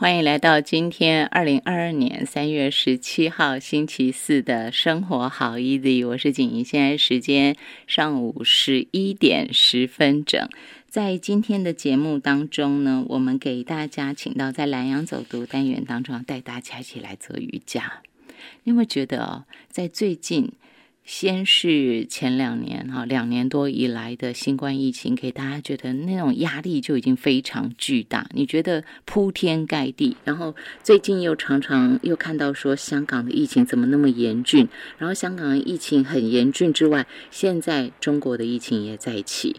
欢迎来到今天二零二二年三月十七号星期四的生活好 easy，我是景怡，现在时间上午十一点十分整。在今天的节目当中呢，我们给大家请到在南阳走读单元当中，带大家一起来做瑜伽。你有没有觉得哦，在最近？先是前两年哈，两年多以来的新冠疫情，给大家觉得那种压力就已经非常巨大。你觉得铺天盖地，然后最近又常常又看到说香港的疫情怎么那么严峻，然后香港疫情很严峻之外，现在中国的疫情也在起。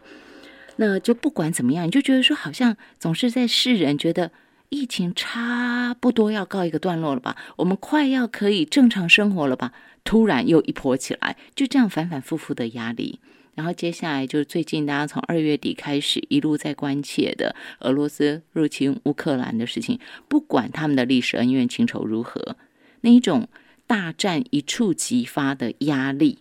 那就不管怎么样，你就觉得说好像总是在世人觉得疫情差不多要告一个段落了吧，我们快要可以正常生活了吧。突然又一波起来，就这样反反复复的压力。然后接下来就是最近大家从二月底开始一路在关切的俄罗斯入侵乌克兰的事情，不管他们的历史恩怨情仇如何，那一种大战一触即发的压力，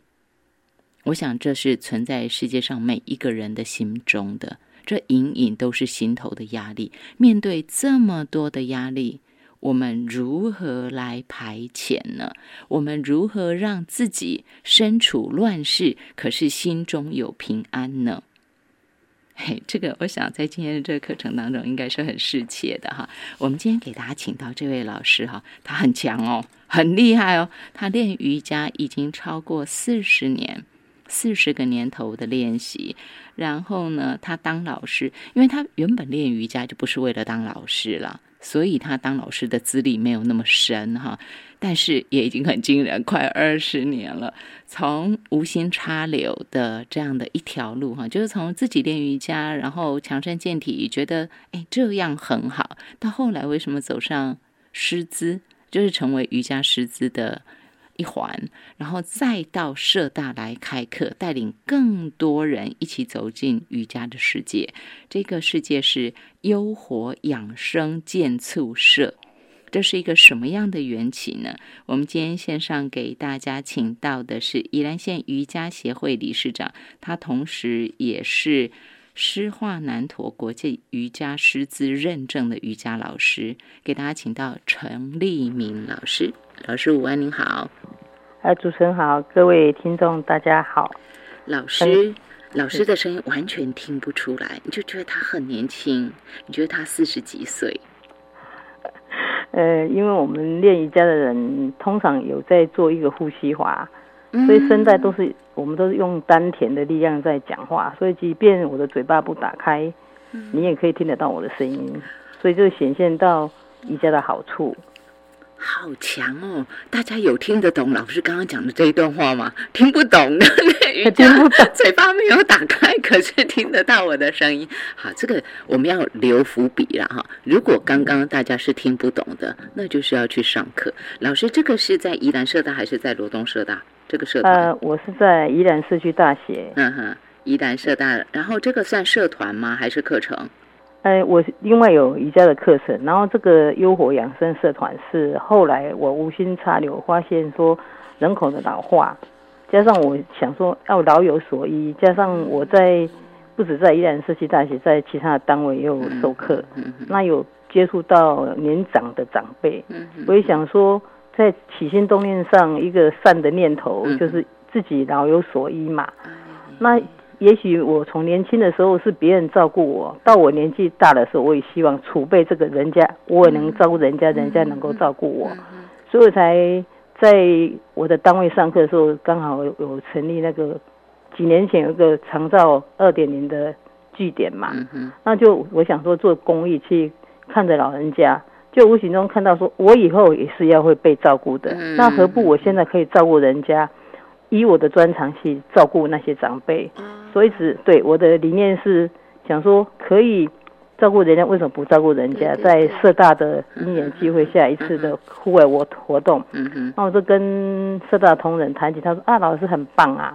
我想这是存在世界上每一个人的心中的，这隐隐都是心头的压力。面对这么多的压力。我们如何来排遣呢？我们如何让自己身处乱世，可是心中有平安呢？嘿，这个我想在今天的这个课程当中，应该是很适切的哈。我们今天给大家请到这位老师哈，他很强哦，很厉害哦，他练瑜伽已经超过四十年，四十个年头的练习。然后呢，他当老师，因为他原本练瑜伽就不是为了当老师了。所以他当老师的资历没有那么深哈，但是也已经很惊人，快二十年了。从无心插柳的这样的一条路哈，就是从自己练瑜伽，然后强身健体，觉得哎这样很好。到后来为什么走上师资，就是成为瑜伽师资的？一环，然后再到社大来开课，带领更多人一起走进瑜伽的世界。这个世界是优活养生健促社，这是一个什么样的缘起呢？我们今天线上给大家请到的是宜兰县瑜伽协会理事长，他同时也是诗画南陀国际瑜伽师资认证的瑜伽老师，给大家请到陈立明老师。老师午安，您好。呃，主持人好，各位听众大家好。老师，老师的声音完全听不出来，你就觉得他很年轻，你觉得他四十几岁。呃，因为我们练瑜伽的人通常有在做一个呼吸法，所以声带都是我们都是用丹田的力量在讲话，所以即便我的嘴巴不打开，你也可以听得到我的声音，所以就显现到瑜伽的好处。好强哦！大家有听得懂老师刚刚讲的这一段话吗？听不懂的，瑜伽 嘴巴没有打开，可是听得到我的声音。好，这个我们要留伏笔了哈。如果刚刚大家是听不懂的，那就是要去上课。老师，这个是在宜兰社大还是在罗东社大？这个社团？呃，我是在宜兰社区大学。嗯哼，宜兰社大。然后这个算社团吗？还是课程？哎，我另外有瑜伽的课程，然后这个优活养生社团是后来我无心插柳，发现说人口的老化，加上我想说要老有所依，加上我在不止在宜兰社区大学，在其他的单位也有。授课，那有接触到年长的长辈，我也想说在起心动念上一个善的念头，就是自己老有所依嘛，那。也许我从年轻的时候是别人照顾我，到我年纪大的时候，我也希望储备这个人家，我也能照顾人家，人家能够照顾我，所以才在我的单位上课的时候，刚好有成立那个几年前有一个长照二点零的据点嘛，那就我想说做公益去看着老人家，就无形中看到说我以后也是要会被照顾的，那何不我现在可以照顾人家？以我的专长去照顾那些长辈，所以只对我的理念是想说可以照顾人家，为什么不照顾人家？在社大的因缘机会下一次的户外活活动，那我就跟社大同仁谈起，他说啊，老师很棒啊，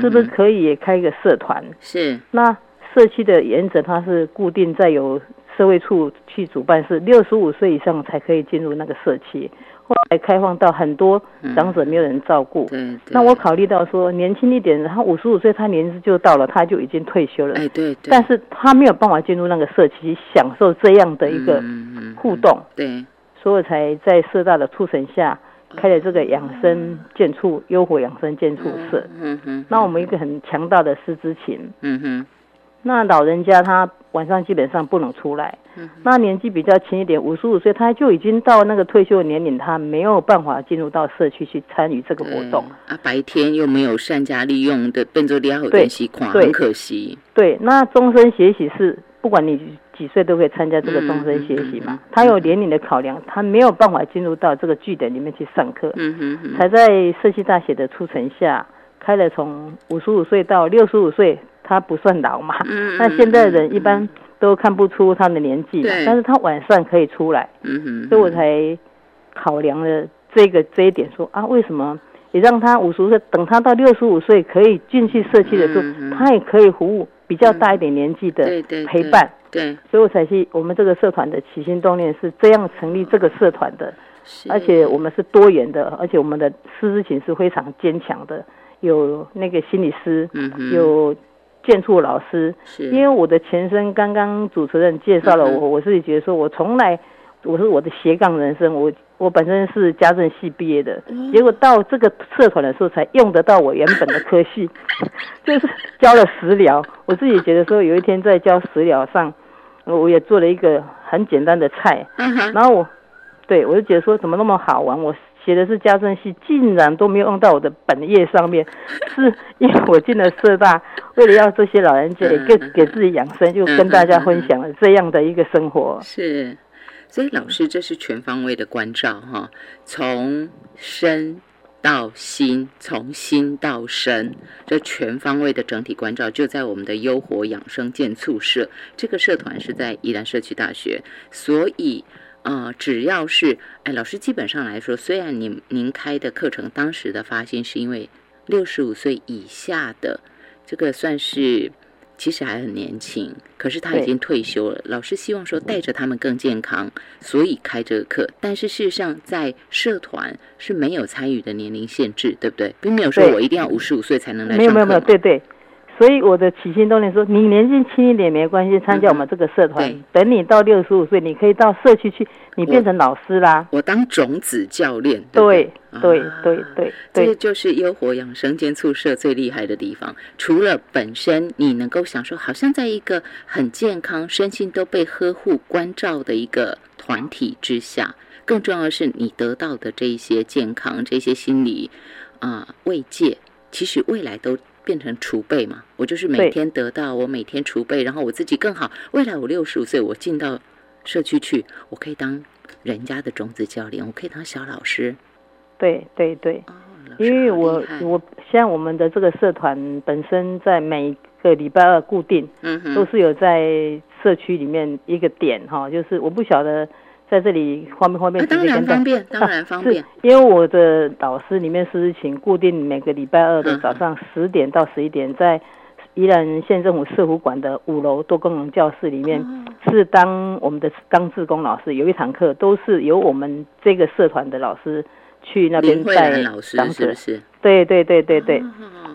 是不是可以也开一个社团？是。那社区的原则它是固定在有社会处去主办，是六十五岁以上才可以进入那个社区。后来开放到很多长者没有人照顾。对。那我考虑到说年轻一点，然后五十五岁他年纪就到了，他就已经退休了。哎，对。但是他没有办法进入那个社区享受这样的一个互动。对。所以才在社大的促成下开了这个养生健处优活养生健处社。嗯哼。那我们一个很强大的师资群。嗯哼。那老人家他晚上基本上不能出来，那年纪比较轻一点，五十五岁他就已经到那个退休年龄，他没有办法进入到社区去参与这个活动。啊，白天又没有善加利用的变作良好练习款，很可惜。对，那终身学习是不管你几岁都可以参加这个终身学习嘛，他有年龄的考量，他没有办法进入到这个据点里面去上课。嗯哼哼，才在社区大学的促成下，开了从五十五岁到六十五岁。他不算老嘛，那现在人一般都看不出他的年纪，但是他晚上可以出来，所以我才考量了这个这一点，说啊，为什么？也让他五十岁，等他到六十五岁可以进去社区的时候，他也可以服务比较大一点年纪的陪伴，对，所以我才去我们这个社团的起心动念是这样成立这个社团的，而且我们是多元的，而且我们的师资群是非常坚强的，有那个心理师，有。建筑老师，因为我的前身刚刚主持人介绍了我，我自己觉得说，我从来我是我的斜杠人生，我我本身是家政系毕业的，结果到这个社团的时候才用得到我原本的科系，就是教了食疗。我自己觉得说，有一天在教食疗上，我也做了一个很简单的菜，然后我对我就觉得说，怎么那么好玩，我。写的是家政系，竟然都没有用到我的本业上面，是因为我进了社大，为了要这些老人家给给自己养生，就跟大家分享了这样的一个生活。是，所以老师这是全方位的关照哈，从身到心，从心到身，这全方位的整体关照就在我们的优活养生健促社。这个社团是在宜兰社区大学，所以。啊，只要是哎，老师基本上来说，虽然您您开的课程当时的发心是因为六十五岁以下的这个算是其实还很年轻，可是他已经退休了。老师希望说带着他们更健康，所以开这个课。但是事实上，在社团是没有参与的年龄限制，对不对？并没有说我一定要五十五岁才能来上课。没有没有没有，对对。所以我的起心动念说，你年纪轻一点没关系，参加我们这个社团。等你到六十五岁，你可以到社区去，你变成老师啦。我当种子教练。对对对对，这就是优活养生间宿舍最厉害的地方。除了本身你能够享受，好像在一个很健康、身心都被呵护关照的一个团体之下，更重要的是你得到的这一些健康、这些心理啊慰藉，其实未来都。变成储备嘛，我就是每天得到，我每天储备，然后我自己更好。未来我六十五岁，我进到社区去，我可以当人家的种子教练，我可以当小老师。对对对，因为我我像我们的这个社团本身在每个礼拜二固定，嗯都是有在社区里面一个点哈，就是我不晓得。在这里方不方便？当然方便，当然方便。因为我的导师里面是请固定每个礼拜二的早上十点到十一点，在宜兰县政府社福馆的五楼多功能教室里面，是当我们的当志工老师，有一堂课都是由我们这个社团的老师去那边带长者。对对对对对，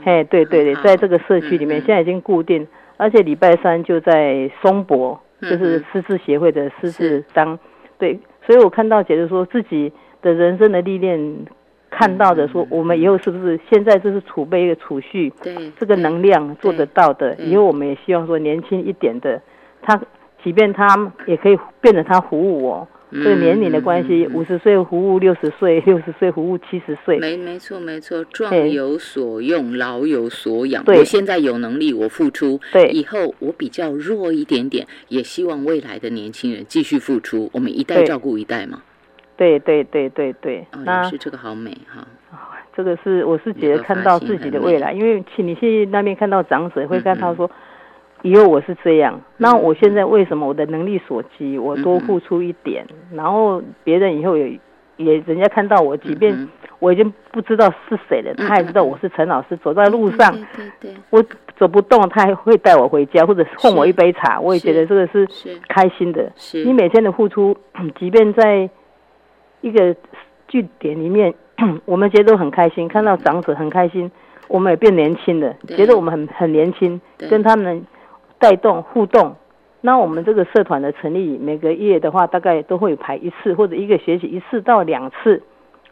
嘿，对对对，在这个社区里面，现在已经固定，而且礼拜三就在松柏，就是师资协会的师资当。对，所以我看到，姐姐说自己的人生的历练，看到的说，我们以后是不是现在这是储备一个储蓄，对这个能量做得到的，以后我们也希望说年轻一点的，他即便他也可以变得他服务我。这个年龄的关系，五十岁服务六十岁，六十岁服务七十岁。没没错没错，壮有所用，老有所养。我现在有能力，我付出。对，以后我比较弱一点点，也希望未来的年轻人继续付出。我们一代照顾一代嘛。对对对对对。那是这个好美哈。这个是我是觉得看到自己的未来，因为去你去那边看到长者，会看到说。以后我是这样，那我现在为什么我的能力所及，我多付出一点，然后别人以后也也人家看到我，即便我已经不知道是谁了，他还知道我是陈老师。走在路上，我走不动，他还会带我回家，或者送我一杯茶，我也觉得这个是开心的。你每天的付出，即便在一个据点里面，我们觉得都很开心，看到长者很开心，我们也变年轻了，觉得我们很很年轻，跟他们带动互动。那我们这个社团的成立，每个月的话，大概都会排一次，或者一个学期一次到两次，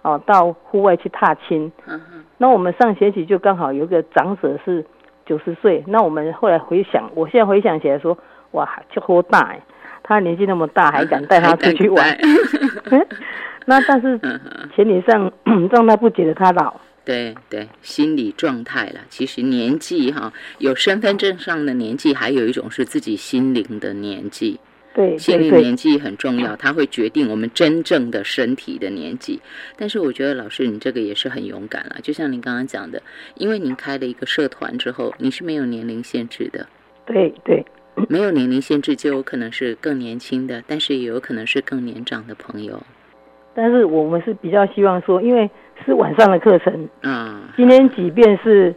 哦，到户外去踏青。嗯，那我们上学期就刚好有一个长者是九十岁，那我们后来回想，我现在回想起来说，哇，就好大哎，他年纪那么大，还敢带他出去玩。那但是前提上 让他不觉得他老，对对，心理状态了，其实年纪哈，有身份证上的年纪，还有一种是自己心灵的年纪。对心理年纪很重要，它会决定我们真正的身体的年纪。但是我觉得老师你这个也是很勇敢了，就像您刚刚讲的，因为您开了一个社团之后，你是没有年龄限制的，对对。没有年龄限制就有可能是更年轻的，但是也有可能是更年长的朋友。但是我们是比较希望说，因为是晚上的课程，嗯。今天即便是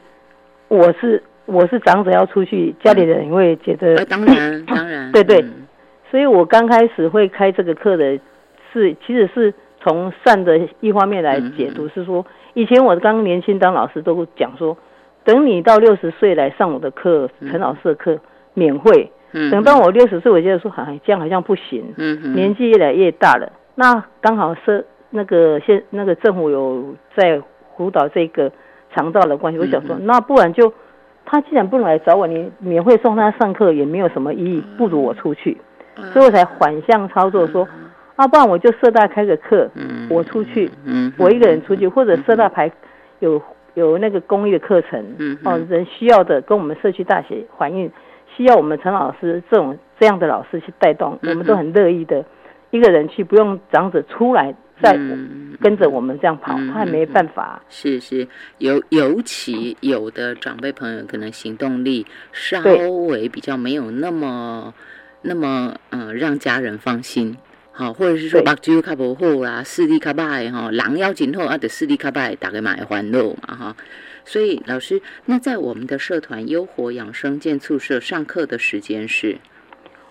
我是我是长者要出去，家里人也会觉得呃，当然 当然，对对。嗯。所以我刚开始会开这个课的是，其实是从善的一方面来解读，是说以前我刚年轻当老师都讲说，等你到六十岁来上我的课，陈老师的课免费。嗯，等到我六十岁，我觉得说，哎，这样好像不行，嗯哼年纪越来越大了。那刚好是那个现那个政府有在辅导这个肠道的关系，我想说，嗯。那不然就他既然不能来找我，你免费送他上课也没有什么意义，不如我出去。所以我才反向操作说，啊，不然我就社大开个课，嗯我出去，我一个人出去，或者社大排有有那个公益的课程，嗯哦，人需要的跟我们社区大学反映，需要我们陈老师这种这样的老师去带动，嗯我们都很乐意的，一个人去不用长者出来再嗯跟着我们这样跑，嗯他也没办法。是是，尤尤其有的长辈朋友可能行动力稍微比较没有那么那么嗯、呃让家人放心。好，或者是说对目睭较无好啦，视力较歹吼，人要真好啊，得视力较歹，大家嘛会烦恼嘛哈。所以老师，那在我们的社团优活养生健促社上课的时间是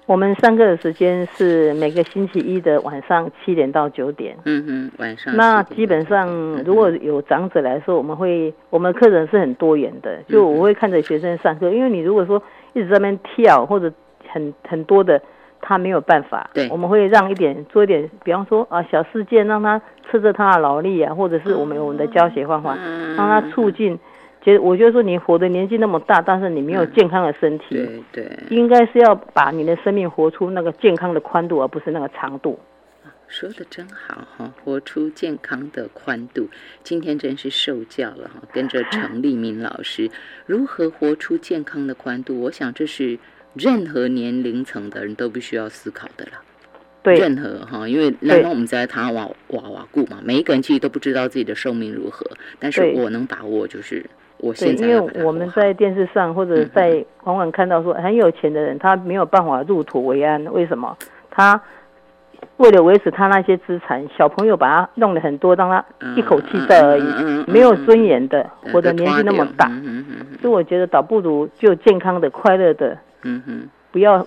我们上课的时间是每个星期一的晚上七点到九点。嗯哼晚上那基本上，如果有长者来说，我们会我们课程是很多元的，就嗯我会看着学生上课，因为你如果说一直在那边跳或者很很多的，他没有办法。对我们会让一点做一点，比方说啊小事件，让他吃着他的劳力啊，或者是我们有我们的教学方法，嗯让他促进。觉得我觉得说你活的年纪那么大，但是你没有健康的身体，对对，应该是要把你的生命活出那个健康的宽度，而不是那个长度。说的真好哈，活出健康的宽度。今天真是受教了哈，跟着程立明老师如何活出健康的宽度，我想这是任何年龄层的人都必须要思考的啦。对，任何哈，因为那我们在谈瓦瓦瓦固嘛，每一个人其实都不知道自己的寿命如何，但是我能把握就是我对，因为我们在电视上或者嗯在往往看到说很有钱的人，他没有办法入土为安，为什么？他为了维持他那些资产，小朋友把他弄了很多，让他一口气在而已，嗯嗯嗯嗯没有尊严的，对活的年纪那么大，所以我觉得倒不如就健康的、快乐的，不要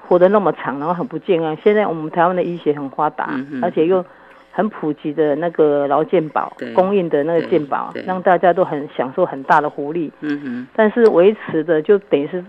活得那么长，然后很不健康。现在我们台湾的医学很发达，而且又很普及的那个劳健保对供应的那个健保，让大家都很享受很大的福利。嗯嗯但是维持的就等于是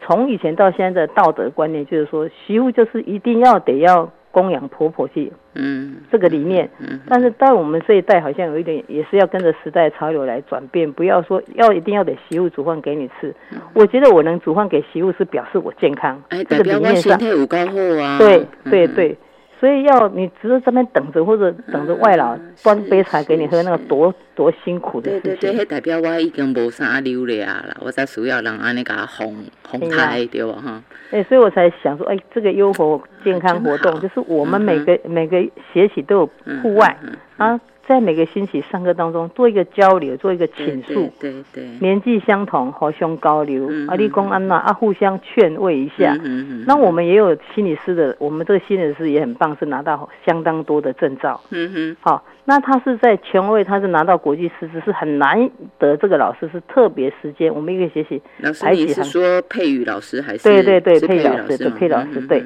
从以前到现在的道德观念，就是说媳妇就是一定要得要供养婆婆去嗯这个理念。嗯但是到我们这一代好像有一点也是要跟着时代潮流来转变，不要说要一定要得媳妇煮饭给你吃。我觉得我能煮饭给媳妇是表示我健康，哎，这个理念上身体有够好啊。对对嗯对。所以要你只是这边等着，或者等着外劳嗯端杯茶给你喝，那个多多辛苦的事对对对，情。迄代表我已经无啥流了啦，我才需要人安尼给他哄哄哎抬，对吧？哈，哎，所以我才想说，哎，这个优活健康活动，就是我们每个、每个学期都有户外，嗯。啊，在每个星期上课当中做一个交流，做一个倾诉，对对对，年纪相同，互相交流，嗯啊，立公安娜，啊，互相劝慰一下。嗯嗯那我们也有心理师的，我们这个心理师也很棒，是拿到相当多的证照。嗯哼，好、那他是在权威，他是拿到国际师资，是很难得。这个老师是特别时间，我们一个学习老师你是说佩宇老师还是？对对对，是佩宇老师，对吗佩老师，对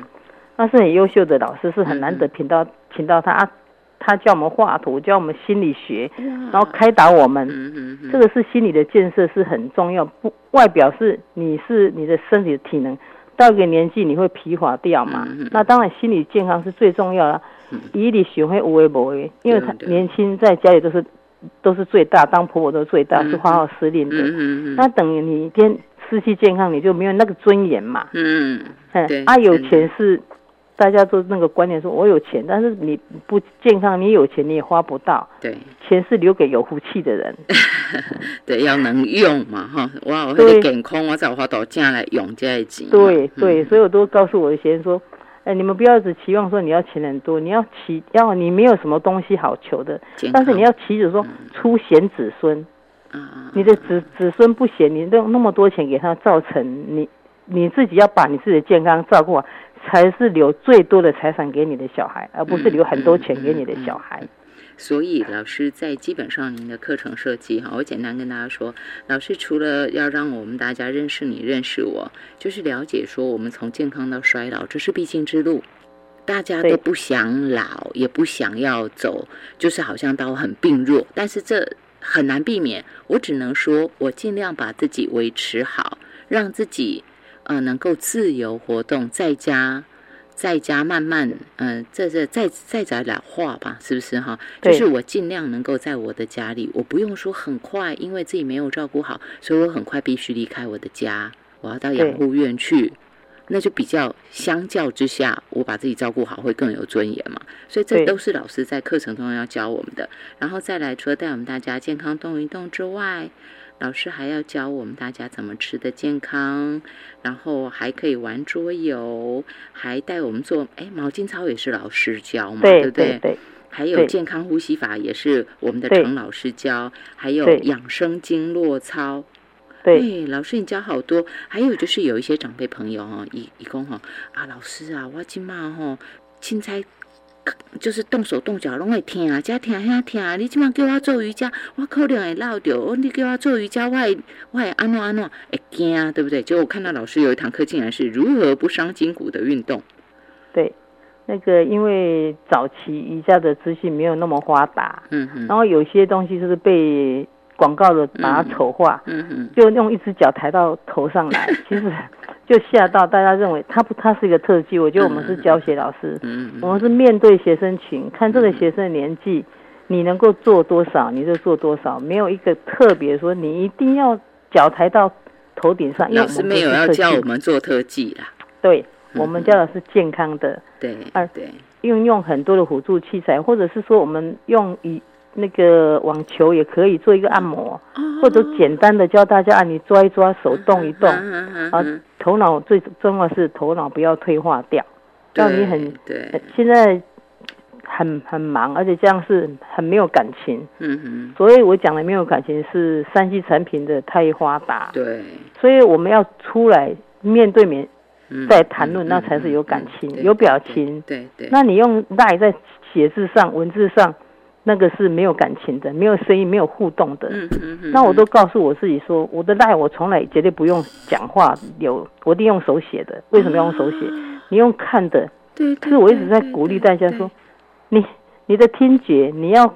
那是很优秀的老师，是很难得请到请到他，啊他教我们画图，教我们心理学，然然后开导我们。嗯嗯嗯，这个是心理的建设是很重要，不外表是你是你的身体的体能，到一个年纪你会疲乏掉嘛，那当然心理健康是最重要的嗯。以你学会无为不为，因为他年轻在家里都是都是最大，当婆婆都是最大，嗯是花花司令的。嗯嗯嗯，那等于你一天失去健康，你就没有那个尊严嘛。嗯嗯对，啊，有钱是大家都那个观念说，我有钱，但是你不健康，你有钱你也花不到，对。钱是留给有福气的人。对，要能用嘛哈，我有迄对。个健康，我才有法度正来用这个钱。对对，嗯。所以我都告诉我的学生说，哎，你们不要只期望说你要钱很多，你要祈要你没有什么东西好求的，但是你要祈求说出贤子孙，你的子子孙不贤，你用那么多钱给他造成，你你自己要把你自己的健康照顾好，才是留最多的财产给你的小孩，而不是留很多钱给你的小孩。所以老师在基本上您的课程设计哈，我简单跟大家说，老师除了要让我们大家认识你、认识我，就是了解说我们从健康到衰老，这是必经之路。大家都不想老，也不想要走，就是好像到很病弱，但是这很难避免。我只能说，我尽量把自己维持好，让自己呃能够自由活动，在家在家慢慢，嗯、呃，这这再再再老化吧，是不是哈？就是我尽量能够在我的家里，我不用说很快，因为自己没有照顾好，所以我很快必须离开我的家，我要到养护院去。那就比较相较之下，我把自己照顾好会更有尊严嘛。所以这都是老师在课程中要教我们的。然后再来，除了带我们大家健康动一动之外，老师还要教我们大家怎么吃的健康，然后还可以玩桌游，还带我们做哎毛巾操也是老师教嘛，对不对？对还有健康呼吸法也是我们的对陈老师教，还有养生经络操。对对，老师你教好多，还有就是有一些长辈朋友哈，一一共哈啊，老师啊，我今嘛吼凊彩就是动手动脚拢会疼，这疼遐疼，你即马叫我做瑜伽，我可能会落着，哦，你叫我做瑜伽，我会我会安怎安怎会惊，对不对？结果我看到老师有一堂课竟然是如何不伤筋骨的运动，对，那个因为早期瑜伽的资讯没有那么发达，嗯哼，然后有些东西就是被广告的把它丑化，嗯哼，就用一只脚抬到头上来，其实就吓到大家认为他不，他是一个特技。我觉得我们是教学老师，嗯我们是面对学生群，看这个学生的年纪，你能够做多少，你就做多少，没有一个特别说你一定要脚抬到头顶上。因为老师没有要教我们做特技啦，对，我们教的是健康的，对，啊对，运用很多的辅助器材，或者是说我们用以那个网球也可以做一个按摩，或者简单的教大家啊，你抓一抓，手动一动，啊嗯，头脑最重要是头脑不要退化掉，让你很对，呃现在很很忙，而且这样是很没有感情。嗯哼，所以我讲的没有感情是三 C 产品的太发达，对，所以我们要出来面对面嗯。再谈论，嗯那才是有感情、对有表情。对对，那你用赖在写字上、文字上，那个是没有感情的，没有声音、没有互动的。嗯嗯嗯，那我都告诉我自己说，我的赖我从来绝对不用讲话有，我一定用手写的。为什么要用手写？你用看的，对，可是我一直在鼓励大家说，你你的听觉你要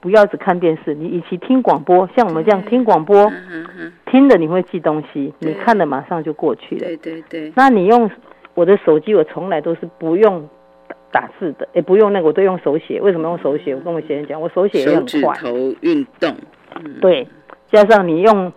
不要只看电视？你与其听广播，像我们这样听广播，嗯嗯嗯，听的你会记东西，你看的马上就过去了。对对对，那你用我的手机，我从来都是不用打打字的，也不用那个，我都用手写。为什么用手写？我跟我学生讲，我手写也很快。指头运动，嗯，对，加上你用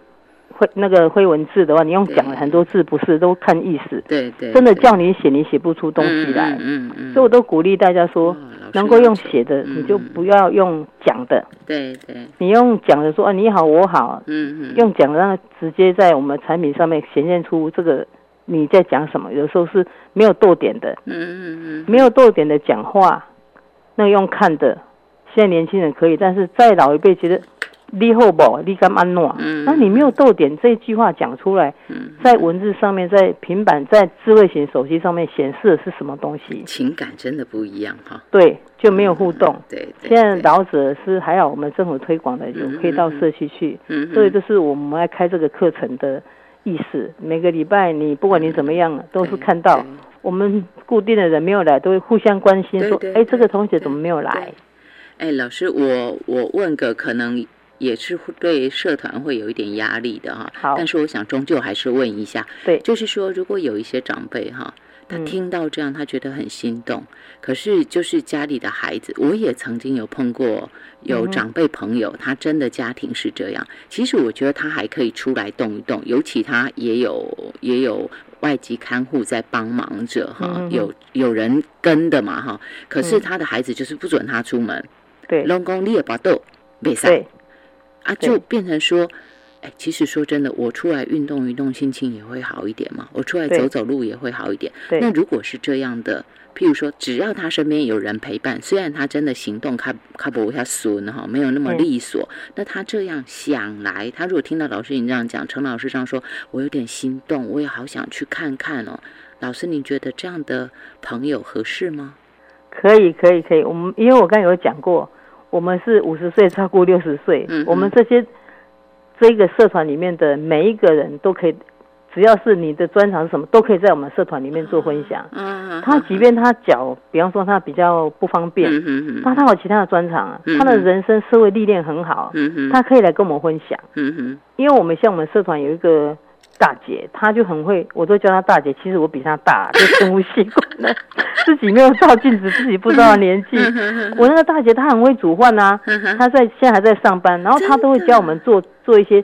灰那个灰文字的话，你用讲了很多字，不是都看意思。对对，真的叫你写，你写不出东西来。嗯嗯嗯，所以我都鼓励大家说能够用写的，嗯你就不要用讲的。对对，你用讲的说啊，你好，我好，嗯嗯，用讲的直接在我们产品上面显现出这个你在讲什么。有时候是没有逗点的，嗯嗯嗯，没有逗点的讲话，那个用看的，现在年轻人可以，但是再老一辈觉得你好不，你干安诺？嗯。那你没有逗点这句话讲出来，嗯，在文字上面，在平板，在智慧型手机上面显示的是什么东西？情感真的不一样哈，对，就没有互动。对对，现在对，老者是还好，我们政府推广的有嗯可以到社区去，嗯，所以这是我们来开这个课程的意思。每个礼拜你不管你怎么样，都是看到我们固定的人没有来，都会互相关心，说对对：“哎，这个同学怎么没有来哎，老师，我我问个可能也是会对社团会有一点压力的哈，好但是我想终究还是问一下，对，就是说如果有一些长辈哈。他嗯听到这样，他觉得很心动。可是，就是家里的孩子，我也曾经有碰过有长辈朋友，他真的家庭是这样。其实我觉得他还可以出来动一动，尤其他也有也有外籍看护在帮忙着哈，有有人跟的嘛哈。可是嗯他的孩子就是不准他出门，对龙宫你也把豆没赛对啊，就变成说。哎，其实说真的，我出来运动运动，心情也会好一点嘛。我出来走走路也会好一点。那如果是这样的，譬如说，只要他身边有人陪伴，虽然他真的行动他他不下损哈，没有那么嗯利索，那他这样想来，他如果听到老师你这样讲，陈老师这样说，我有点心动，我也好想去看看哦。老师，你觉得这样的朋友合适吗？可以可以可以。我们因为我刚才有讲过，我们是五十岁照顾六十岁嗯，我们这些这个社团里面的每一个人都可以，只要是你的专长是什么，都可以在我们社团里面做分享。嗯，他即便他脚，比方说他比较不方便，嗯嗯嗯，那他有其他的专长啊嗯，他的人生社会历练很好，他可以来跟我们分享。嗯哼，因为我们像我们社团有一个大姐，她就很会，我都叫她大姐，其实我比她大，就生物习惯了，自己没有照镜子，自己不知道年纪。我那个大姐她很会煮饭啊，她在现在还在上班，然后她都会教我们做做一些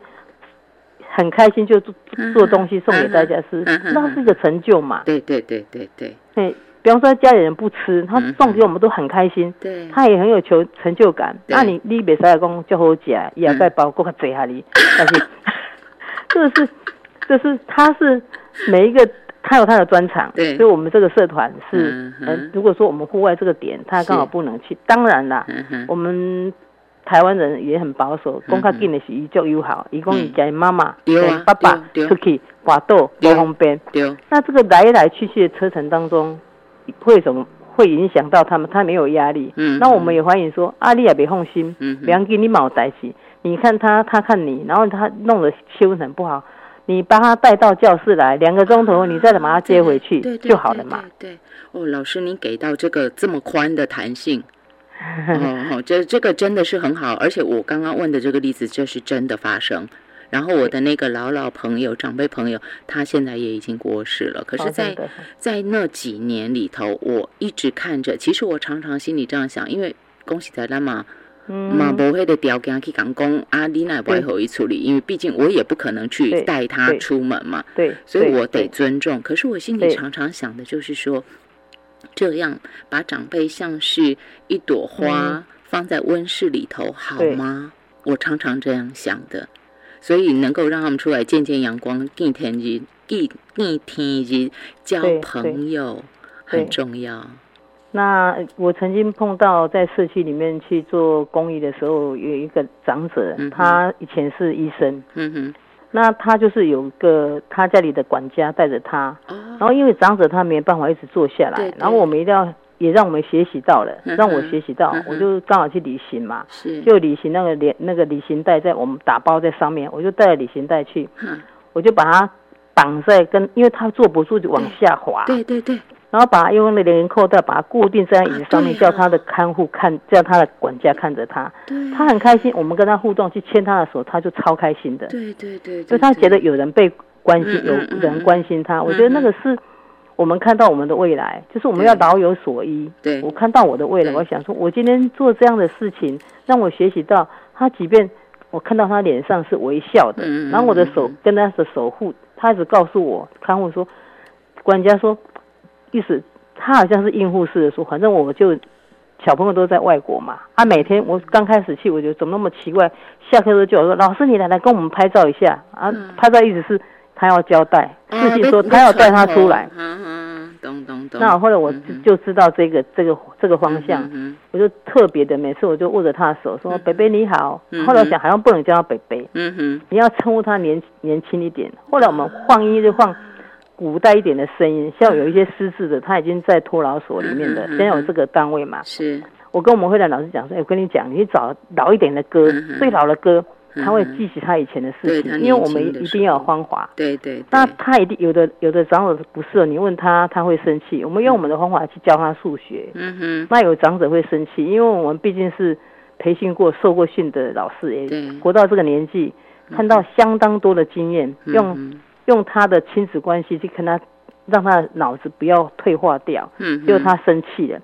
很开心就做做东西送给大家吃，那是一个成就嘛。对对对对对对，比方说家里人不吃，她嗯送给我们都很开心。对，他也很有求成就感。那你你别使讲就好食，也该包括较济下你，但是 这个是这是他是每一个他有他的专长，对所以我们这个社团是嗯呃，如果说我们户外这个点他刚好不能去，当然啦，嗯，我们。台湾人也很保守，讲较紧的是伊足友好，伊讲伊家妈妈、爸爸出去滑倒不对方便，对，那这个来来去去的车程当中，会什么会影响到他们？他没有压力。嗯那我们也欢迎说，阿丽也别放心，嗯哼不要给你毛在一起。你看他，他看你，然后他弄得气氛很不好，你把他带到教室来，两个钟头，你再把他接回去就好了嘛。对哦，老师，您给到这个这么宽的弹性，这这个真的是很好，而且我刚刚问的这个例子，这是真的发生。然后我的那个老老朋友、长辈朋友，他现在也已经过世了。可是在，在那几年里头，我一直看着。其实我常常心里这样想，因为恭喜在咱嘛，嘛嗯，无迄个条件去讲讲啊，你那不会互伊处理，因为毕竟我也不可能去带他出门嘛。对，所以我得尊重。可是我心里常常想的就是说，这样把长辈像是一朵花放在温室里头，好吗？我常常这样想的。所以能够让他们出来见见阳光，见天日，见见天日，交朋友很重要。那我曾经碰到在社区里面去做公益的时候，有一个长者，嗯他以前是医生，嗯哼，那他就是有个他家里的管家带着他，哦，然后因为长者他没办法一直坐下来，对对然后我们一定要也让我们学习到了，嗯让我学习到，嗯我就刚好去旅行嘛，是，就旅行那个连那个旅行袋在我们打包在上面，我就带了旅行袋去，嗯。我就把它绑在跟，因为他坐不住就往下滑，对对对，然后把它用那个连扣带把它固定在椅子上面，啊啊。叫他的看护看，叫他的管家看着他，对，他很开心，我们跟他互动去牵他的手，他就超开心的，对对对，就他觉得有人被关心，有人关心他，我觉得那个是我们看到我们的未来，就是我们要老有所依。对。我看到我的未来，我想说，我今天做这样的事情，让我学习到他，即便我看到他脸上是微笑的，然后我的手嗯跟他的守护，他一直告诉我，看护说，管家说，意思他好像是应付式的说，反正我就小朋友都在外国嘛，啊，每天我刚开始去，我觉得怎么那么奇怪，下课都叫我说，老师你来来跟我们拍照一下。啊，嗯。拍照意思是他要交代，啊自信说他要带他出来。嗯嗯，懂懂懂。那后来我就知道这个这个这个方向，嗯我就特别的每次我就握着他的手说：“北北你好。嗯”后来我想好像不能叫他北北，嗯哼，你要称呼他年年轻一点。后来我们换音就换古代一点的声音，像有一些失智的，他已经在托老所里面的，嗯嗯嗯现在有这个单位嘛。是，我跟我们会的老师讲说：“哎，我跟你讲，你找老一点的歌最老的歌，他会记起他以前的事情，因为我们一定要有候方法。对对，那他一定有的有的长者不适合，你问他他会生气。我们用我们的方法去教他数学，嗯哼，那有长者会生气，因为我们毕竟是培训过、受过训的老师，也对。活到这个年纪，看到相当多的经验，用嗯用他的亲子关系去跟他，让他的脑子不要退化掉。嗯哼，结果他生气了，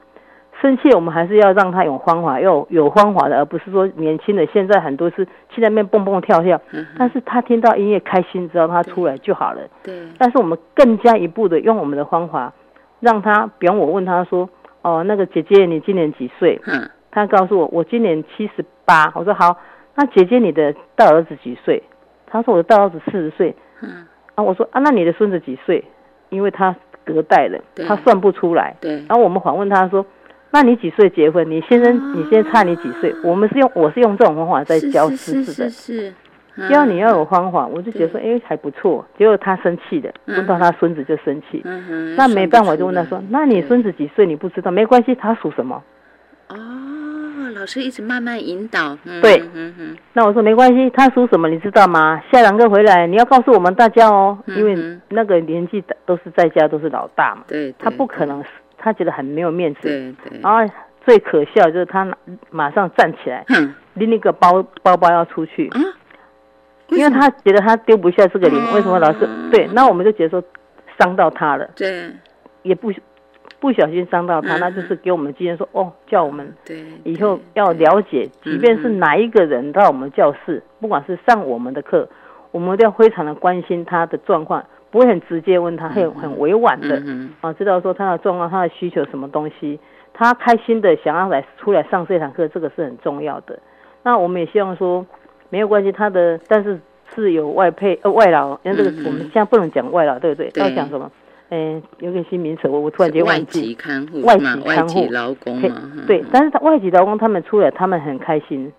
生气我们还是要让他有方法，要有有方法的，而不是说年轻的现在很多是去那边蹦蹦跳跳，嗯但是他听到音乐开心，只要他出来就好了。对，但是我们更加一步的用我们的方法，让他，比方我问他说，哦，那个姐姐你今年几岁？嗯，他告诉我我今年七十八。我说好，那姐姐你的大儿子几岁？他说我的大儿子四十岁。嗯，啊，我说啊，那你的孙子几岁？因为他隔代了，他算不出来。对，然后我们反问他说：“那你几岁结婚？你先生你现在差你几岁？”我们是用我是用这种方法在教是师资的是是，是，只要你要有方法，我就觉得说，哎，还不错。结果他生气了，嗯问到他孙子就生气。嗯哼，那没办法，就问他说：“那你孙子几岁？你不知道？没关系，他属什么哦，老师一直慢慢引导，嗯对嗯嗯？”那我说没关系，他属什么？你知道吗？下两个回来，你要告诉我们大家哦，嗯因为嗯那个年纪的都是在家都是老大嘛，对，他不可能，他觉得很没有面子。对对，然后最可笑就是他马上站起来，哼拎那个包包包要出去，啊，因为他觉得他丢不下这个脸，哦为什么老师？对，那我们就觉得说伤到他了，对也不不小心伤到他，嗯那就是给我们经验说，哦，叫我们对，以后要了解，嗯即便是哪一个人到我们教室，不管是上我们的课，我们都要非常的关心他的状况，不会很直接问他，会有很委婉的嗯啊，知道说他的状况、他的需求什么东西，他开心的想要来出来上这堂课，这个是很重要的。那我们也希望说没有关系，他的但是是有外配呃外劳，因为这个我们现在不能讲外劳，对不对？对要讲什么？嗯，有个新名词，我我突然间忘记。籍看护外籍看护籍劳工嘛，嗯对嗯，但是他外籍劳工他们出来，他们很开心，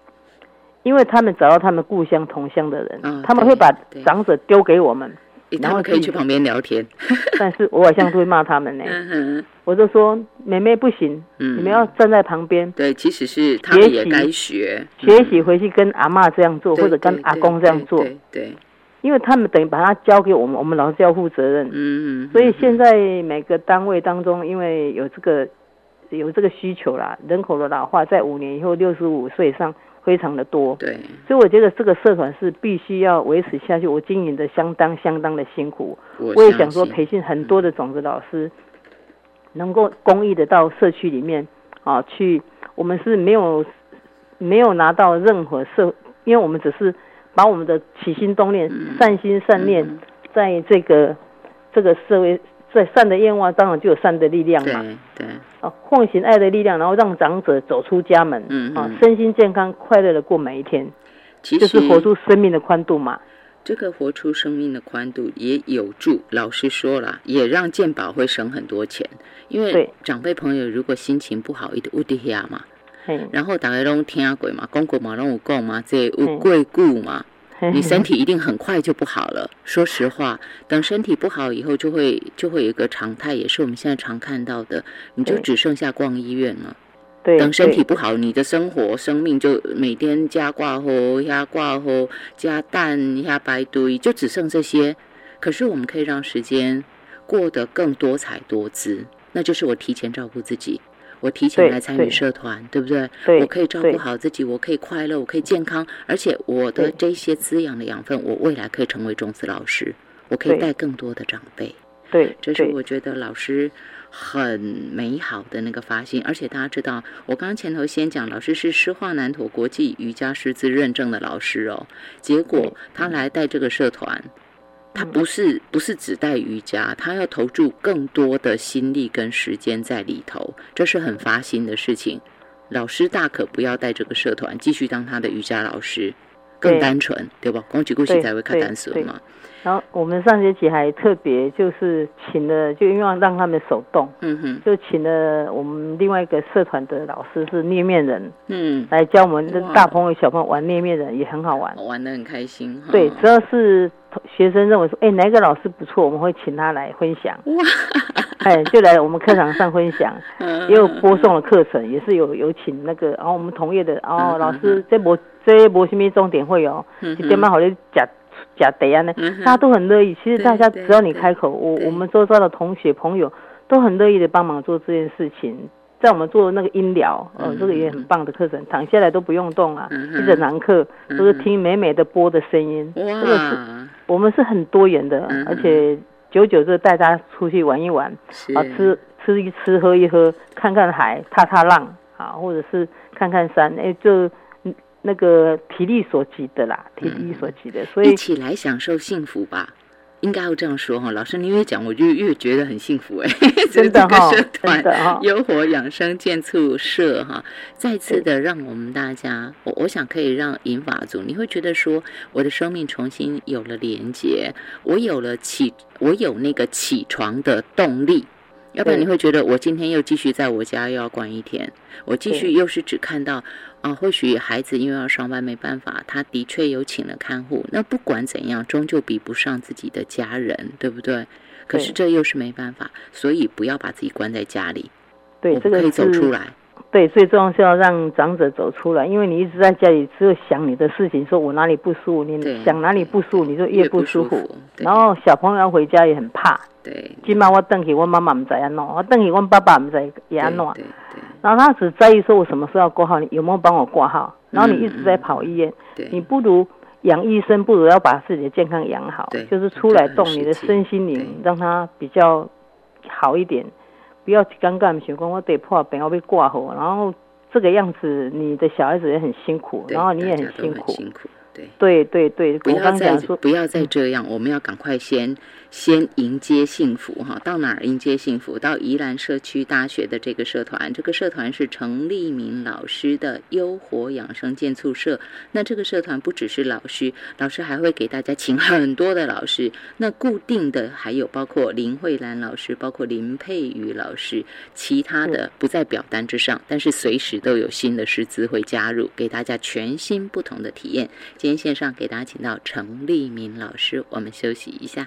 因为他们找到他们故乡同乡的人，嗯他们会把长者丢给我们，然后可以去旁边聊天，但是我好像都会骂他们呢。我就说妹妹不行，嗯，你们要站在旁边对，其实是他们也该学学习，回去跟阿妈这样做，嗯或者跟阿公这样做，对对，因为他们等于把它交给我们，我们老师要负责任。嗯嗯，所以现在每个单位当中，因为有这个有这个需求啦，人口的老化在五年以后六十五岁以上非常的多，对，所以我觉得这个社团是必须要维持下去。我经营的相当相当的辛苦，我我也想说培训很多的种子老师，能够公益的到社区里面啊去。我们是没有没有拿到任何社，因为我们只是把我们的起心动念、嗯善心善念，嗯在这个这个社会，在善的愿望，当然就有善的力量嘛。对对，啊，奉行爱的力量，然后让长者走出家门，啊身心健康、快乐的过每一天，其实就是活出生命的宽度嘛。这个活出生命的宽度，也有助。老实说了，也让健保会省很多钱，因为对长辈朋友如果心情不好，一定有得下嘛。嘿，然后大家拢听过嘛，公过嘛，拢有讲嘛，这有嗯贵故嘛，你身体一定很快就不好了。说实话，等身体不好以后，就会就会有一个常态，也是我们现在常看到的，你就只剩下逛医院了。对，等身体不好，你的生活生命就每天加挂号、加挂号、加蛋、加白堆，就只剩这些。可是我们可以让时间过得更多彩多姿，那就是我提前照顾自己，我提前来参与社团，对不对？对我可以照顾好自己，我可以快乐，我可以健康，而且我的这些滋养的养分，我未来可以成为种子老师，我可以带更多的长辈。对，这是我觉得老师很美好的那个发心，而且大家知道，我刚刚前头先讲，老师是施化南陀国际瑜伽师资认证的老师哦，结果他来带这个社团。他不是不是只带瑜伽，他要投注更多的心力跟时间在里头，这是很发心的事情。老师大可不要带这个社团，继续当他的瑜伽老师，更单纯，对吧？光举故事对才会看单纯对嘛。然后我们上学期还特别就是请了，就因为让他们手动，嗯哼，就请了我们另外一个社团的老师是捏面人嗯，来教我们的大朋友小朋友玩捏面人，也很好玩。玩的很开心。对，只要是学生认为说，哎，哪一个老师不错，我们会请他来分享。哇，哎，就来我们课堂上分享，嗯。也有播送的课程，也是有有请那个，然后我们同业的，然后嗯老师这波这波什么重点会有，嗯一点嘛好像假假得啊呢，大家都很乐意。其实大家只要你对开口，我我们周遭的同学朋友都很乐意的帮忙做这件事情。在我们做那个音疗，呃，这个也很棒的课程，躺下来都不用动啊，一整堂课都是听美美的波的声音，这个是哇，我们是很多元的，嗯而且久久就带他出去玩一玩，啊，吃吃一吃，喝一喝，看看海，踏踏浪，啊，或者是看看山，哎，就嗯那个体力所及的啦，体力所及的，所以一起来享受幸福吧。应该要这样说哈，老师你越讲，我就越觉得很幸福哎。真的哈这个社团真的哈优活养生健促社哈，再次的让我们大家，我我想可以让银法组，你会觉得说，我的生命重新有了连接，我有了起，我有那个起床的动力。要不然你会觉得我今天又继续在我家又要关一天，我继续又是只看到啊、或许孩子因为要上班没办法，他的确有请了看护。那不管怎样，终究比不上自己的家人，对不对？可是这又是没办法，所以不要把自己关在家里，对这个可以走出来。对，最重要是要让长者走出来，因为你一直在家里只有想你的事情，说我哪里不舒服，你想哪里不舒服，你就越不舒舒服然后小朋友要回家也很怕，对，今晚我等去，我妈妈唔知安怎，我等去，我爸爸唔知也安怎。对对然后他只在意说我什么时候要挂号，你有没有帮我挂号？然后你一直在跑医院，对你不如养医生，不如要把自己的健康养好，就是出来动你的身心对灵，让它比较好一点，不要尴尬，想讲我得破病，我被挂号，然后这个样子，你的小孩子也很辛苦，然后你也很辛苦。辛苦。对，对对对，我不要再不要再这样，我们要赶快先先迎接幸福哈！到哪儿迎接幸福？到宜兰社区大学的这个社团，这个社团是陈立明老师的优活养生健促社。那这个社团不只是老师，老师还会给大家请很多的老师。那固定的还有包括林慧兰老师，包括林佩瑜老师，其他的不在表单之上，但是随时都有新的师资会加入，给大家全新不同的体验。今天线上给大家请到陈立明老师，我们休息一下。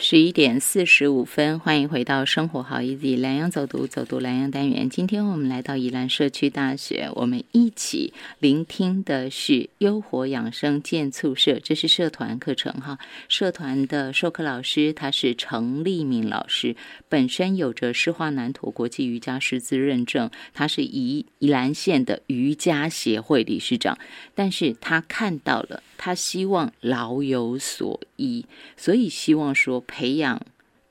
十一点四十五分，欢迎回到生活好 easy 蓝洋走读走读蓝洋单元。今天我们来到宜兰社区大学，我们一起聆听的是优活养生健促社，这是社团课程哈。社团的授课老师他是程立明老师，本身有着施华南陀国际瑜伽师资认证，他是宜宜兰县的瑜伽协会理事长，但是他看到了，他希望老有所依，所以希望说培养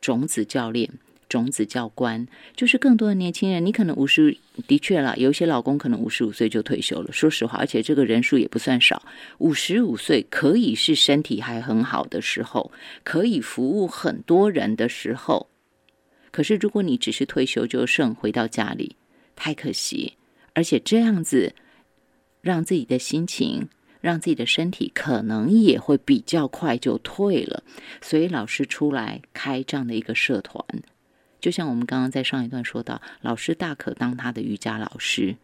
种子教练。种子教官就是更多的年轻人，你可能五十，的确啦，有一些老公可能五十五岁就退休了。说实话，而且这个人数也不算少。五十五岁可以是身体还很好的时候，可以服务很多人的时候。可是如果你只是退休就剩，回到家里，太可惜。而且这样子，让自己的心情。让自己的身体可能也会比较快就退了，所以老师出来开这样的一个社团，就像我们刚刚在上一段说到，老师大可当他的瑜伽老师，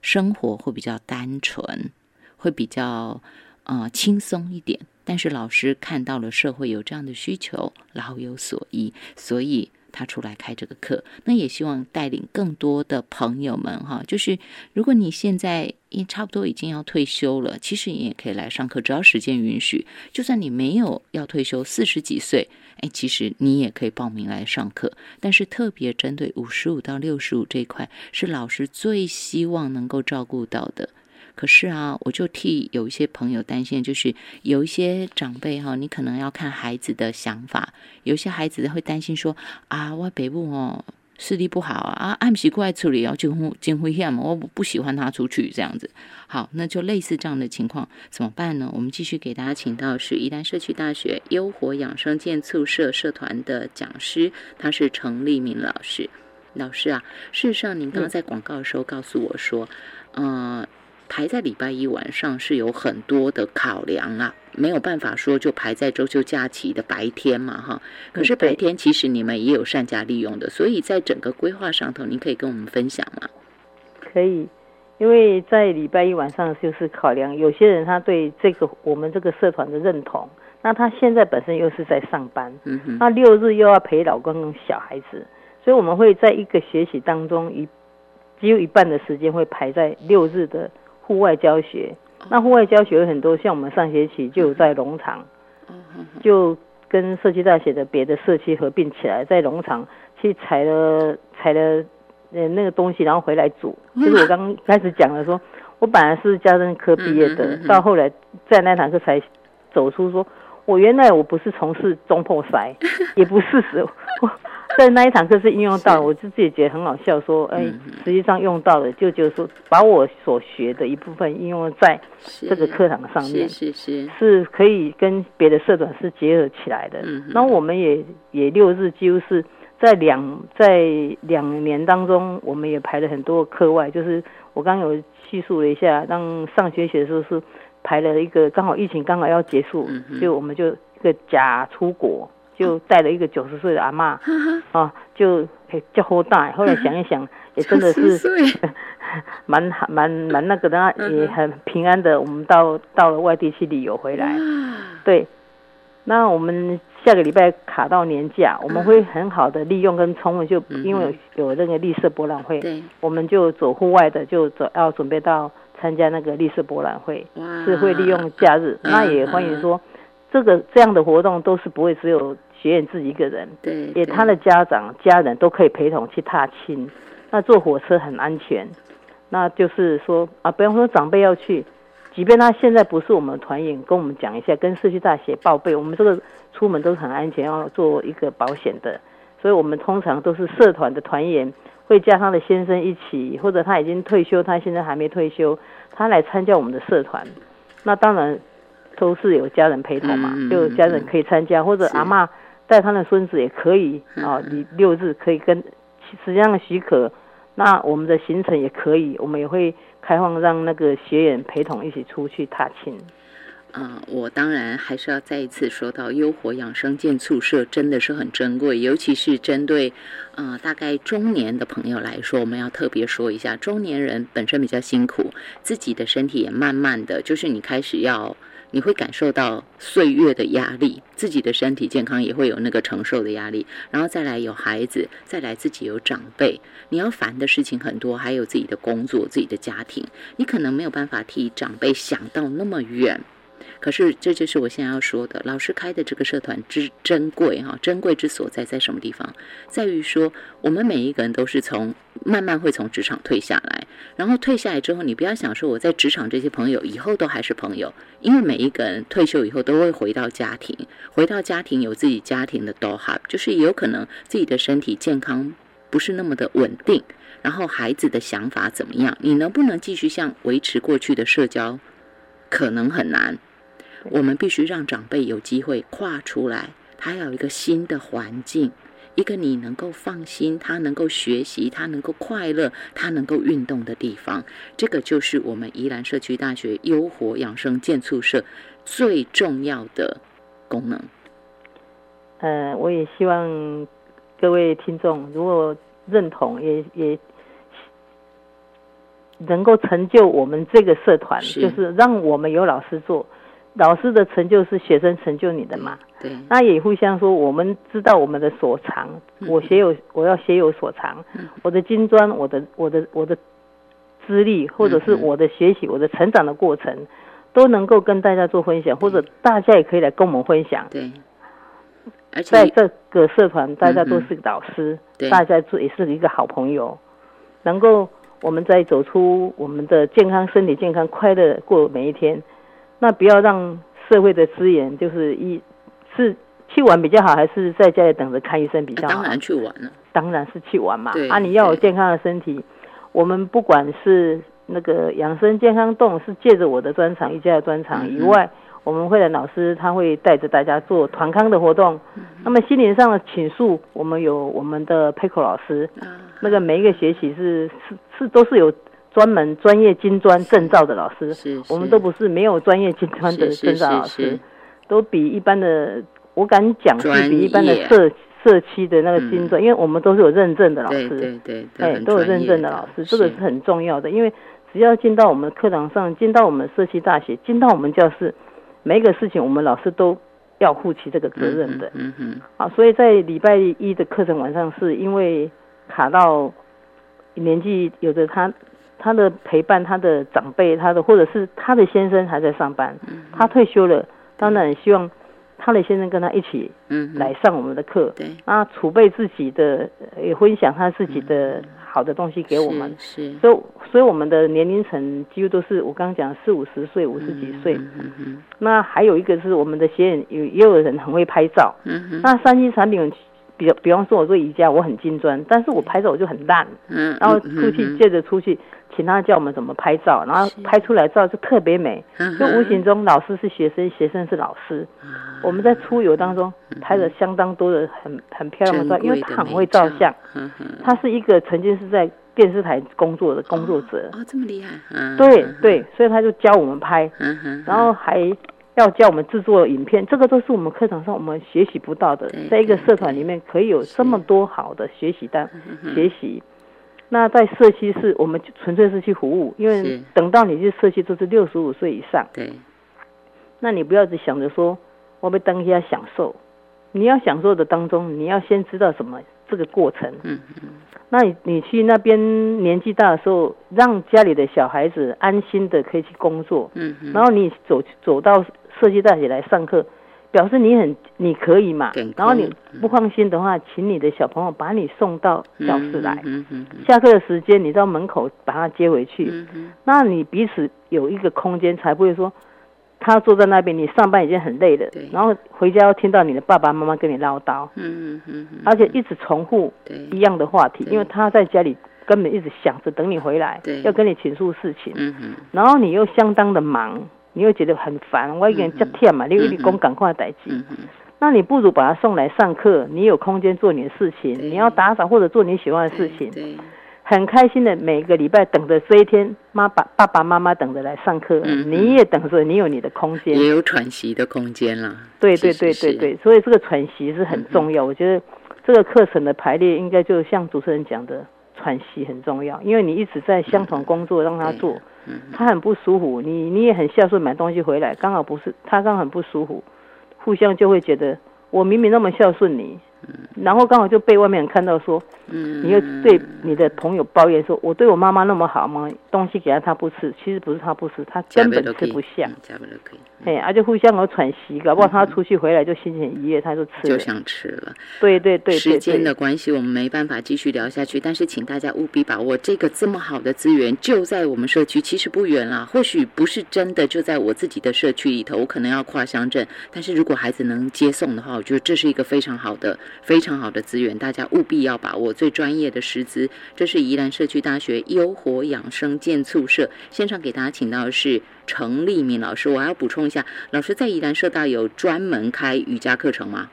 生活会比较单纯，会比较呃轻松一点。但是老师看到了社会有这样的需求，老有所依，所以他出来开这个课。那也希望带领更多的朋友们哈，就是如果你现在也差不多已经要退休了，其实你也可以来上课，只要时间允许。就算你没有要退休，四十几岁，哎，其实你也可以报名来上课。但是特别针对五十五到六十五这一块，是老师最希望能够照顾到的。可是啊，我就替有一些朋友担心，就是有一些长辈哈、你可能要看孩子的想法。有些孩子会担心说啊，我北部哦视力不好啊，啊，按习惯来处理哦，就进危险嘛，我不喜欢他出去这样子。好，那就类似这样的情况怎么办呢？我们继续给大家请到是宜兰社区大学优活养生健促社社团的讲师，他是程立明老师。老师啊，事实上您刚刚在广告的时候告诉我说，呃。排在礼拜一晚上是有很多的考量啊，没有办法说就排在周休假期的白天嘛，哈。可是白天其实你们也有善加利用的，所以在整个规划上头，您可以跟我们分享吗？可以，因为在礼拜一晚上就是考量，有些人他对这个我们这个社团的认同，那他现在本身又是在上班，嗯哼，那六日又要陪老公跟小孩子，所以我们会在一个学习当中一只有一半的时间会排在六日的户外教学。那户外教学有很多，像我们上学期就有在农场，就跟社区大学的别的社区合并起来，在农场去采了采了呃那个东西，然后回来煮。就是我刚刚开始讲了说，我本来是家政科毕业的，到后来在那堂课才走出说，我原来我不是从事中破塞，也不是死。我 在那一堂课是应用到，了我就自己觉得很好笑，说，哎实际上用到了就就是说，把我所学的一部分应用在这个课堂上面。是是是，是可以跟别的社团是结合起来的。嗯那我们也也六日几乎是在两在两年当中，我们也排了很多课外，就是我刚刚有叙述了一下，让上学学的时候是排了一个刚好疫情刚好要结束，嗯就我们就一个假出国。就带了一个九十岁的阿妈，啊，就诶叫后大。后来想一想，也真的是岁。蛮蛮蛮那个的，也很平安的。我们到到了外地去旅游回来，哇。对，那我们下个礼拜卡到年假，我们会很好的利用跟充分，就嗯因为有有那个绿色博览会，我们就走户外的，就走要准备到参加那个绿色博览会，是会利用假日。嗯那也欢迎说，这个这样的活动都是不会只有学员自己一个人，对，也他的家长、家人都可以陪同去踏青。那坐火车很安全，那就是说啊，不用说长辈要去，即便他现在不是我们团员，跟我们讲一下，跟社区大学报备，我们这个出门都是很安全，要做一个保险的。所以我们通常都是社团的团员会加他的先生一起，或者他已经退休，他现在还没退休，他来参加我们的社团。那当然都是有家人陪同嘛，就有家人可以参加，或者阿嬷带他的孙子也可以嗯啊。你六日可以跟实际上许可，那我们的行程也可以，我们也会开放让那个学员陪同一起出去踏青。啊、我当然还是要再一次说到，优活养生健宿舍真的是很珍贵，尤其是针对呃大概中年的朋友来说，我们要特别说一下，中年人本身比较辛苦，自己的身体也慢慢的就是你开始要。你会感受到岁月的压力，自己的身体健康也会有那个承受的压力，然后再来有孩子，再来自己有长辈，你要烦的事情很多，还有自己的工作、自己的家庭，你可能没有办法替长辈想到那么远。可是这就是我现在要说的，老师开的这个社团之珍贵哈，珍贵之所在在什么地方？在于说，我们每一个人都是从慢慢会从职场退下来，然后退下来之后，你不要想说我在职场这些朋友以后都还是朋友，因为每一个人退休以后都会回到家庭，回到家庭有自己家庭的 do hub，就是有可能自己的身体健康不是那么的稳定，然后孩子的想法怎么样，你能不能继续像维持过去的社交，可能很难。我们必须让长辈有机会跨出来，他要有一个新的环境，一个你能够放心，他能够学习，他能够快乐，他能够运动的地方。这个就是我们宜兰社区大学优活养生健促社最重要的功能。呃，我也希望各位听众如果认同，也也能够成就我们这个社团，是就是让我们有老师做，老师的成就是学生成就你的嘛。对，那也互相说，我们知道我们的所长，我学有我要学有所长，嗯我的金砖，我的我的我的资历，或者是我的学习，我的成长的过程，都能够跟大家做分享，或者大家也可以来跟我们分享。对，而且在这个社团，大家都嗯是老师，对大家做也是一个好朋友，能够我们在走出我们的健康、身体健康、快乐过每一天。那不要让社会的资源就是一是去玩比较好，还是在家里等着看医生比较好？当然去玩了，当然是去玩嘛。啊，你要有健康的身体，我们不管是那个养生健康动，是借着我的专长、瑜伽的专长嗯以外，我们会的老师他会带着大家做团康的活动。嗯那么心灵上的倾诉，我们有我们的 Pico 老师，啊，那个每一个学期是是是都是有专门专业金砖证照的老师，是，我们都不是没有专业金砖的证照老师，都比一般的，我敢讲是比一般的社社区的那个金砖，因为我们都是有认证的老对师，对对，哎，很都有认证的老师，这个是很重要的，因为只要进到我们的课堂上，进到我们社区大学，进到我们教室，每一个事情我们老师都要负起这个责任的。嗯哼，啊，所以在礼拜一的课程晚上，是因为卡到年纪有的他他的陪伴他的长辈，他的或者是他的先生还在上班，他退休了，当然希望他的先生跟他一起嗯，来上我们的课，对，啊储备自己的呃也分享他自己的好的东西给我们。是，所以，所以我们的年龄层几乎都是我刚刚讲四五十岁、五十几岁。那还有一个是我们的学员有也有人很会拍照。那三星产品，比比方说我做瑜伽，我很精专，但是我拍照我就很烂。嗯，然后嗯出去借着出去，请他教我们怎么拍照，然后拍出来照就特别美。嗯就无形中老师是学生，学生是老师。我们在出游当中拍了相当多的很很漂亮的照，因为他很会照相。他是一个曾经是在电视台工作的工作者。哦，这么厉害，嗯，对对，所以他就教我们拍，然后还要教我们制作影片，这个都是我们课堂上我们学习不到的对。在一个社团里面可以有这么多好的学习单嗯学习。那在社区是我们就纯粹是去服务，因为等到你去社区都是六十五岁以上，对，那你不要只想着说我被当下享受，你要享受的当中，你要先知道什么这个过程。嗯那你你去那边年纪大的时候，让家里的小孩子安心的可以去工作，嗯哼，然后你走走到设计大学来上课，表示你很你可以嘛。然后你不放心的话，请你的小朋友把你送到教室来。下课的时间，你到门口把他接回去，那你彼此有一个空间，才不会说他坐在那边，你上班已经很累了，然后回家要听到你的爸爸妈妈跟你唠叨，而且一直重复，一样的话题，因为他在家里根本一直想着等你回来，要跟你倾诉事情。嗯，然后你又相当的忙，你又觉得很烦，我一个人接忝嘛，你有你讲赶快代志，嗯，那你不如把他送来上课，你有空间做你的事情，你要打扫或者做你喜欢的事情，很开心的每个礼拜等着这一天，妈爸爸爸妈妈等着来上课，嗯你也等着你有你的空间，也有喘息的空间啦。对对对对对，所以这个喘息是很重要，我觉得这个课程的排列应该就像主持人讲的。喘息很重要，因为你一直在相同工作让他做，嗯他很不舒服，你你也很孝顺，买东西回来刚好不是他刚好很不舒服，互相就会觉得我明明那么孝顺你，然后刚好就被外面人看到说，嗯，你又对你的朋友抱怨说，我对我妈妈那么好吗？东西给她她不吃，其实不是她不吃，她根本吃不下，加不都可以，哎，而且互相有喘息，搞不好他出去回来就心情愉悦，他就吃就，想吃了。对对对对时间的关系，我们没办法继续聊下去。但是，请大家务必把握这个这么好的资源，就在我们社区，其实不远啦。或许不是真的就在我自己的社区里头，我可能要跨乡镇。但是如果孩子能接送的话，我觉得这是一个非常好的、非常好的资源，大家务必要把握最专业的师资。这是宜兰社区大学优活养生健促社现场给大家请到的是程立明老师。我还要补充一下，老师在宜兰社大有专门开瑜伽课程吗？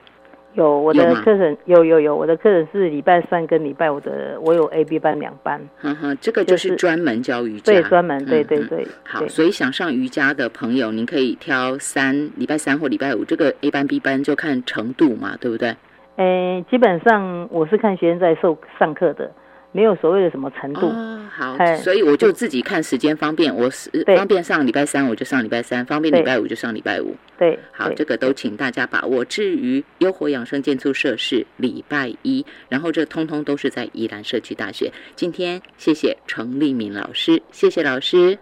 有我的课程有有有，我的课程是礼拜三跟礼拜五的，我有 A B 班两班，哈哈，这个就是专门教瑜伽，对，专门对嗯嗯对对，好，所以想上瑜伽的朋友，您可以挑三礼拜三或礼拜五，这个 A 班 B 班就看程度嘛，对不对？诶，基本上我是看学生在受上课的，没有所谓的什么程度。哦，好，哎所以我就自己看时间方便，我是方便上礼拜三我就上礼拜三，方便礼拜五就上礼拜五。对，好，对这个都请大家把握。至于优活养生健促社是礼拜一，然后这通通都是在宜兰社区大学。今天谢谢程立敏老师，谢谢老师。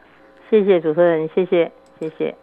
谢谢主持人，谢谢谢谢。